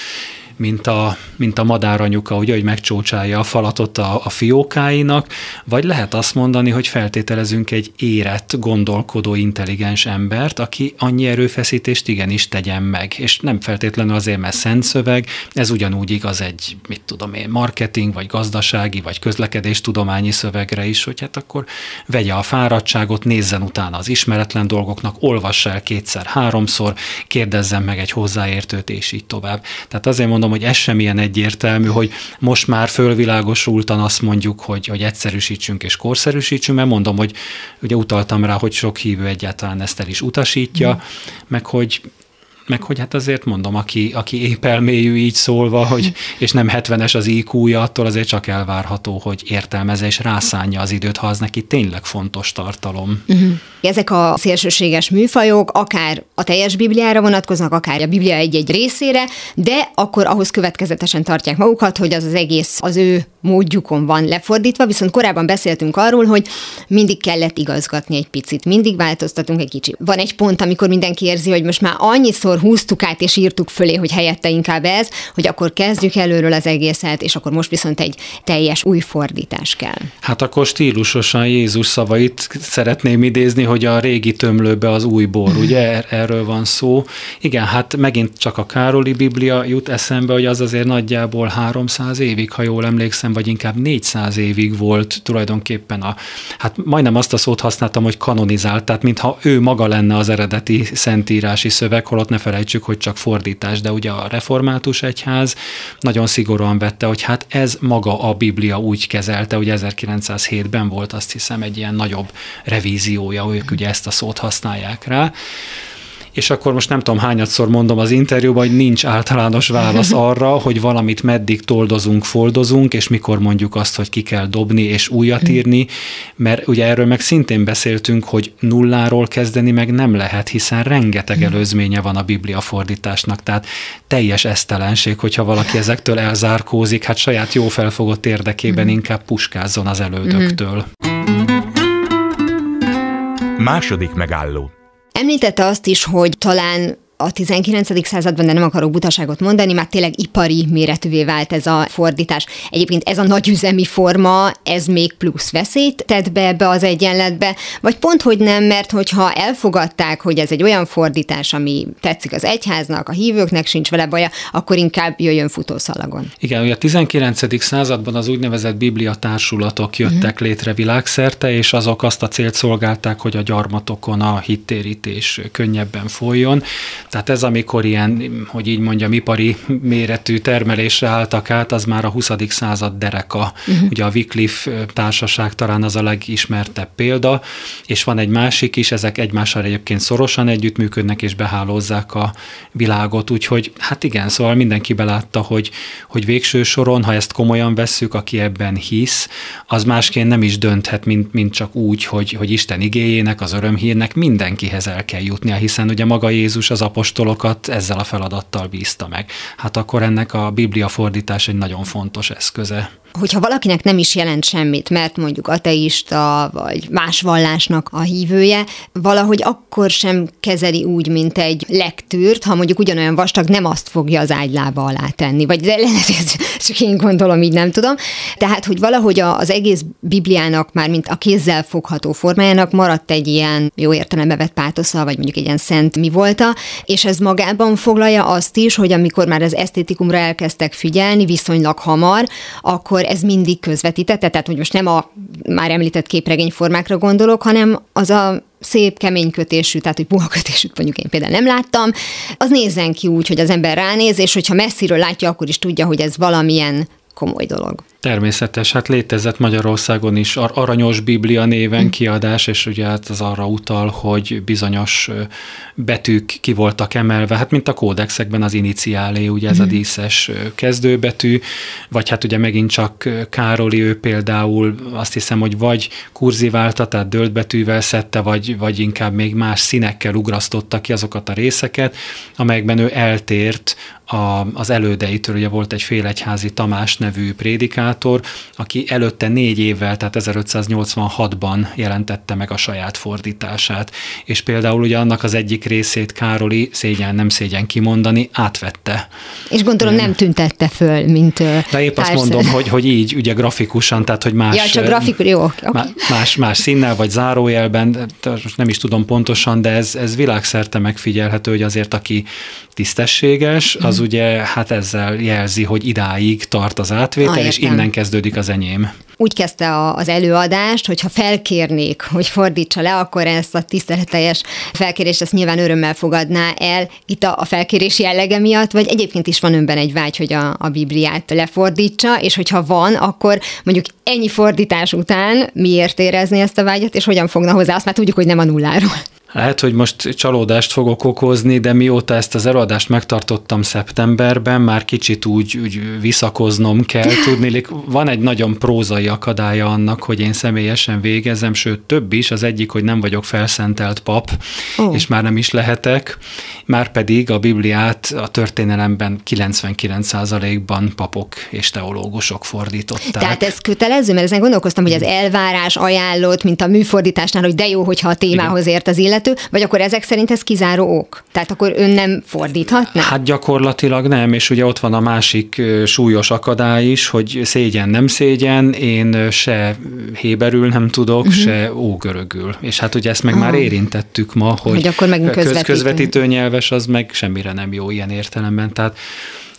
[SPEAKER 4] mint a, mint a madáranyuka, ugye, hogy megcsócsálja a falatot a, a fiókáinak, vagy lehet azt mondani, hogy feltételezünk egy érett, gondolkodó, intelligens embert, aki annyi erőfeszítést igenis tegyen meg, és nem feltétlenül azért, mert szent szöveg, ez ugyanúgy igaz egy, mit tudom én, marketing, vagy gazdasági, vagy közlekedéstudományi szövegre is, hogy hát akkor vegye a fáradtságot, nézzen utána az ismeretlen dolgoknak, olvassa el kétszer, háromszor, kérdezzen meg egy hozzáértőt, és így tovább. Tehát azért mondom, mondom, hogy ez sem ilyen egyértelmű, hogy most már fölvilágosultan azt mondjuk, hogy, hogy egyszerűsítsünk és korszerűsítsünk, mert mondom, hogy ugye utaltam rá, hogy sok hívő egyáltalán ezt el is utasítja, mm. meg hogy meg hogy hát azért mondom, aki, aki épp elmélyű így szólva, hogy, és nem 70-es az IQ-ja, attól azért csak elvárható, hogy értelmeze és rászánja az időt, ha az neki tényleg fontos tartalom. Uh-huh.
[SPEAKER 1] Ezek a szélsőséges műfajok akár a teljes Bibliára vonatkoznak, akár a Biblia egy-egy részére, de akkor ahhoz következetesen tartják magukat, hogy az az egész az ő módjukon van lefordítva, viszont korábban beszéltünk arról, hogy mindig kellett igazgatni egy picit, mindig változtatunk egy kicsit. Van egy pont, amikor mindenki érzi, hogy most már annyiszor húztuk át és írtuk fölé, hogy helyette inkább ez, hogy akkor kezdjük előről az egészet, és akkor most viszont egy teljes új fordítás kell.
[SPEAKER 4] Hát akkor stílusosan Jézus szavait szeretném idézni, hogy a régi tömlőbe az új bor, ugye er- erről van szó. Igen, hát megint csak a Károli Biblia jut eszembe, hogy az azért nagyjából 300 évig, ha jól emlékszem, vagy inkább 400 évig volt tulajdonképpen a, hát majdnem azt a szót használtam, hogy kanonizált, tehát mintha ő maga lenne az eredeti szentírási szöveg, holott ne felejtsük, hogy csak fordítás, de ugye a református egyház nagyon szigorúan vette, hogy hát ez maga a Biblia úgy kezelte, hogy 1907-ben volt azt hiszem egy ilyen nagyobb revíziója, ők ugye ezt a szót használják rá és akkor most nem tudom hányadszor mondom az interjúban, hogy nincs általános válasz arra, hogy valamit meddig toldozunk, foldozunk, és mikor mondjuk azt, hogy ki kell dobni és újat írni, mert ugye erről meg szintén beszéltünk, hogy nulláról kezdeni meg nem lehet, hiszen rengeteg előzménye van a Biblia fordításnak, tehát teljes esztelenség, hogyha valaki ezektől elzárkózik, hát saját jó felfogott érdekében mhm. inkább puskázzon az elődöktől.
[SPEAKER 3] Második megálló
[SPEAKER 1] Említette azt is, hogy talán a 19. században, de nem akarok butaságot mondani, már tényleg ipari méretűvé vált ez a fordítás. Egyébként ez a nagyüzemi forma, ez még plusz veszélyt tett be ebbe az egyenletbe, vagy pont, hogy nem, mert hogyha elfogadták, hogy ez egy olyan fordítás, ami tetszik az egyháznak, a hívőknek sincs vele baja, akkor inkább jöjjön futószalagon.
[SPEAKER 4] Igen, ugye a 19. században az úgynevezett biblia társulatok jöttek uh-huh. létre világszerte, és azok azt a célt szolgálták, hogy a gyarmatokon a hittérítés könnyebben folyjon. Tehát ez, amikor ilyen, hogy így mondjam, ipari méretű termelésre álltak át, az már a 20. század dereka. Uh-huh. Ugye a Wycliffe társaság talán az a legismertebb példa, és van egy másik is, ezek egymással egyébként szorosan együttműködnek és behálózzák a világot, úgyhogy hát igen, szóval mindenki belátta, hogy, hogy végső soron, ha ezt komolyan vesszük, aki ebben hisz, az másként nem is dönthet, mint, mint csak úgy, hogy, hogy Isten igéjének, az örömhírnek mindenkihez el kell jutnia, hiszen ugye maga Jézus az apostolokat ezzel a feladattal bízta meg. Hát akkor ennek a Biblia fordítás egy nagyon fontos eszköze.
[SPEAKER 1] Hogyha valakinek nem is jelent semmit, mert mondjuk ateista, vagy más vallásnak a hívője, valahogy akkor sem kezeli úgy, mint egy lektűrt, ha mondjuk ugyanolyan vastag, nem azt fogja az ágylába alá tenni, vagy de csak én gondolom, így nem tudom. Tehát, hogy valahogy az egész Bibliának már, mint a kézzel fogható formájának maradt egy ilyen jó értelembe vett pátosza, vagy mondjuk egy ilyen szent mi volta, és ez magában foglalja azt is, hogy amikor már az esztétikumra elkezdtek figyelni, viszonylag hamar, akkor ez mindig közvetítette, tehát hogy most nem a már említett képregényformákra gondolok, hanem az a szép, kemény kötésű, tehát hogy puha kötésű, mondjuk én például nem láttam, az nézzen ki úgy, hogy az ember ránéz, és hogyha messziről látja, akkor is tudja, hogy ez valamilyen komoly dolog.
[SPEAKER 4] Természetes, hát létezett Magyarországon is Aranyos Biblia néven mm. kiadás, és ugye hát az arra utal, hogy bizonyos betűk ki voltak emelve, hát mint a kódexekben az iniciálé, ugye ez mm. a díszes kezdőbetű, vagy hát ugye megint csak Károli, ő például azt hiszem, hogy vagy kurziválta, tehát dölt betűvel szedte, vagy, vagy inkább még más színekkel ugrasztotta ki azokat a részeket, amelyekben ő eltért a, az elődeitől, ugye volt egy félegyházi Tamás nevű prédikátor, aki előtte négy évvel, tehát 1586-ban jelentette meg a saját fordítását, és például ugye annak az egyik részét Károli szégyen nem szégyen kimondani, átvette.
[SPEAKER 1] És gondolom nem tüntette föl, mint
[SPEAKER 4] De épp azt mondom, hogy, hogy így, ugye grafikusan, tehát hogy más,
[SPEAKER 1] ja, csak grafikus, jó,
[SPEAKER 4] okay. más, más színnel, vagy zárójelben, nem is tudom pontosan, de ez, ez világszerte megfigyelhető, hogy azért aki tisztességes, az az ugye hát ezzel jelzi, hogy idáig tart az átvétel, ah, és innen kezdődik az enyém.
[SPEAKER 1] Úgy kezdte a, az előadást, hogy ha felkérnék, hogy fordítsa le, akkor ezt a tiszteleteljes felkérést ezt nyilván örömmel fogadná el itt a, a felkérés jellege miatt, vagy egyébként is van önben egy vágy, hogy a, a Bibliát lefordítsa, és hogyha van, akkor mondjuk ennyi fordítás után miért érezni ezt a vágyat, és hogyan fogna hozzá? Azt már tudjuk, hogy nem a nulláról.
[SPEAKER 4] Lehet, hogy most csalódást fogok okozni, de mióta ezt az előadást megtartottam szeptemberben, már kicsit úgy, úgy visszakoznom kell. Tudni, van egy nagyon prózai akadálya annak, hogy én személyesen végezem, sőt több is. Az egyik, hogy nem vagyok felszentelt pap, oh. és már nem is lehetek. Már pedig a Bibliát a történelemben 99%-ban papok és teológusok fordították.
[SPEAKER 1] Tehát ez kötelező, mert ezen gondolkoztam, hogy az elvárás ajánlott, mint a műfordításnál, hogy de jó, hogyha a témához ért az illető, vagy akkor ezek szerint ez kizáró ok? Tehát akkor ön nem fordíthatna?
[SPEAKER 4] Hát gyakorlatilag nem, és ugye ott van a másik súlyos akadály is, hogy szégyen nem szégyen, én se héberül nem tudok, uh-huh. se ógörögül. És hát ugye ezt meg ah. már érintettük ma, hogy, hogy akkor meg közvetítő. közvetítő nyelves az meg semmire nem jó ilyen értelemben. Tehát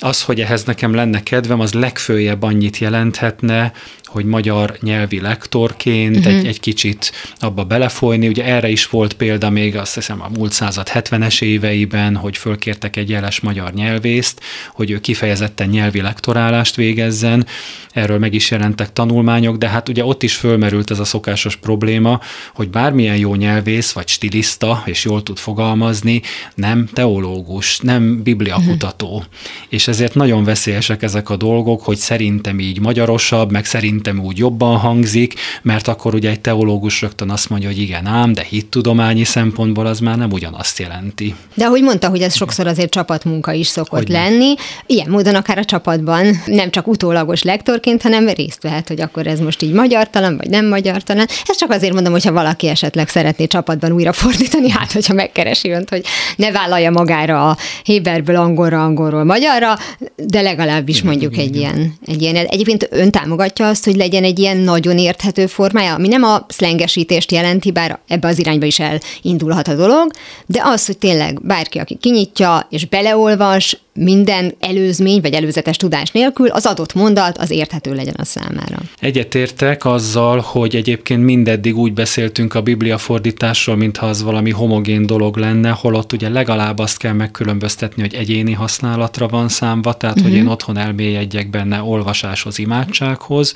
[SPEAKER 4] az, hogy ehhez nekem lenne kedvem, az legfőjebb annyit jelenthetne, hogy magyar nyelvi lektorként uh-huh. egy, egy kicsit abba belefolyni. Ugye erre is volt példa még azt hiszem a múlt század 70-es éveiben, hogy fölkértek egy jeles magyar nyelvészt, hogy ő kifejezetten nyelvi lektorálást végezzen. Erről meg is jelentek tanulmányok, de hát ugye ott is fölmerült ez a szokásos probléma, hogy bármilyen jó nyelvész vagy stiliszta, és jól tud fogalmazni, nem teológus, nem bibliakutató. Uh-huh. És ezért nagyon veszélyesek ezek a dolgok, hogy szerintem így magyarosabb, meg szerintem szerintem úgy jobban hangzik, mert akkor ugye egy teológus rögtön azt mondja, hogy igen ám, de hittudományi szempontból az már nem ugyanazt jelenti.
[SPEAKER 1] De ahogy mondta, hogy ez sokszor azért csapatmunka is szokott hogy lenni, ilyen módon akár a csapatban nem csak utólagos lektorként, hanem részt vehet, hogy akkor ez most így magyartalan, vagy nem magyartalan. Ez csak azért mondom, hogyha valaki esetleg szeretné csapatban újra fordítani, hát hogyha megkeresi önt, hogy ne vállalja magára a Héberből angolra, angolról magyarra, de legalábbis mondjuk egy ilyen, egy ilyen. Egyébként ön támogatja azt, hogy legyen egy ilyen nagyon érthető formája, ami nem a szlengesítést jelenti, bár ebbe az irányba is elindulhat a dolog, de az, hogy tényleg bárki, aki kinyitja és beleolvas, minden előzmény vagy előzetes tudás nélkül az adott mondat az érthető legyen a számára.
[SPEAKER 4] Egyetértek azzal, hogy egyébként mindeddig úgy beszéltünk a Biblia fordításról, mintha az valami homogén dolog lenne, holott ugye legalább azt kell megkülönböztetni, hogy egyéni használatra van számva, tehát uh-huh. hogy mhm. én otthon elmélyedjek benne olvasáshoz, imádsághoz.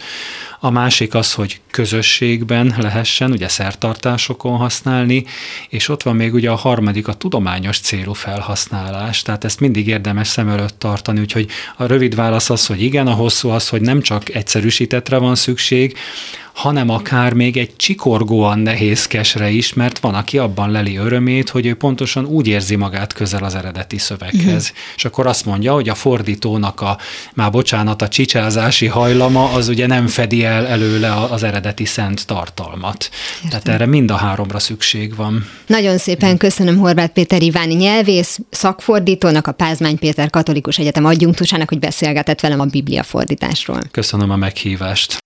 [SPEAKER 4] A másik az, hogy közösségben lehessen, ugye szertartásokon használni, és ott van még ugye a harmadik, a tudományos célú felhasználás, tehát ezt mindig érdemes szem előtt tartani, úgyhogy a rövid válasz az, hogy igen, a hosszú az, hogy nem csak egyszerűsítetre van szükség, hanem akár még egy csikorgóan nehézkesre is, mert van, aki abban leli örömét, hogy ő pontosan úgy érzi magát közel az eredeti szöveghez. Uh-huh. És akkor azt mondja, hogy a fordítónak a, már bocsánat, a csicsázási hajlama az ugye nem fedi el előle az eredeti szent tartalmat. Értem. Tehát erre mind a háromra szükség van.
[SPEAKER 1] Nagyon szépen köszönöm Horváth Péter Iváni nyelvész, szakfordítónak, a Pázmány Péter Katolikus Egyetem adjunktusának, hogy beszélgetett velem a Biblia fordításról.
[SPEAKER 4] Köszönöm a meghívást.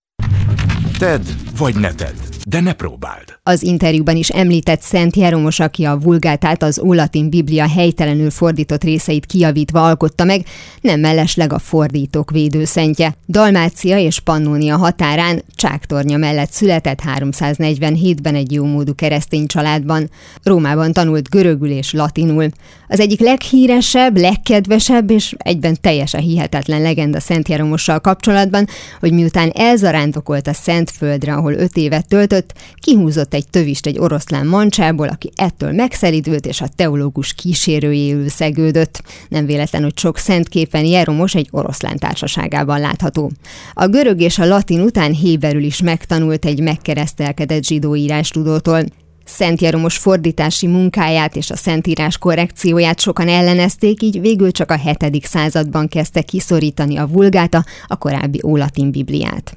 [SPEAKER 3] Tedd vagy ne tedd, de ne próbáld.
[SPEAKER 1] Az interjúban is említett Szent Jeromos, aki a vulgátát az ólatin biblia helytelenül fordított részeit kijavítva alkotta meg, nem mellesleg a fordítók védőszentje. Dalmácia és Pannónia határán Csáktornya mellett született 347-ben egy jómódú keresztény családban. Rómában tanult görögül és latinul. Az egyik leghíresebb, legkedvesebb és egyben teljesen hihetetlen legenda Szent Jeromossal kapcsolatban, hogy miután elzarándokolt a Szent Földre, ahol öt évet töltött, kihúzott egy tövist egy oroszlán mancsából, aki ettől megszelidült, és a teológus kísérőjéül szegődött. Nem véletlen, hogy sok szentképen Jeromos egy oroszlán társaságában látható. A görög és a latin után héberül is megtanult egy megkeresztelkedett zsidó írástudótól. Szent Jeromos fordítási munkáját és a Szentírás korrekcióját sokan ellenezték, így végül csak a 7. században kezdte kiszorítani a vulgáta, a korábbi ólatin bibliát.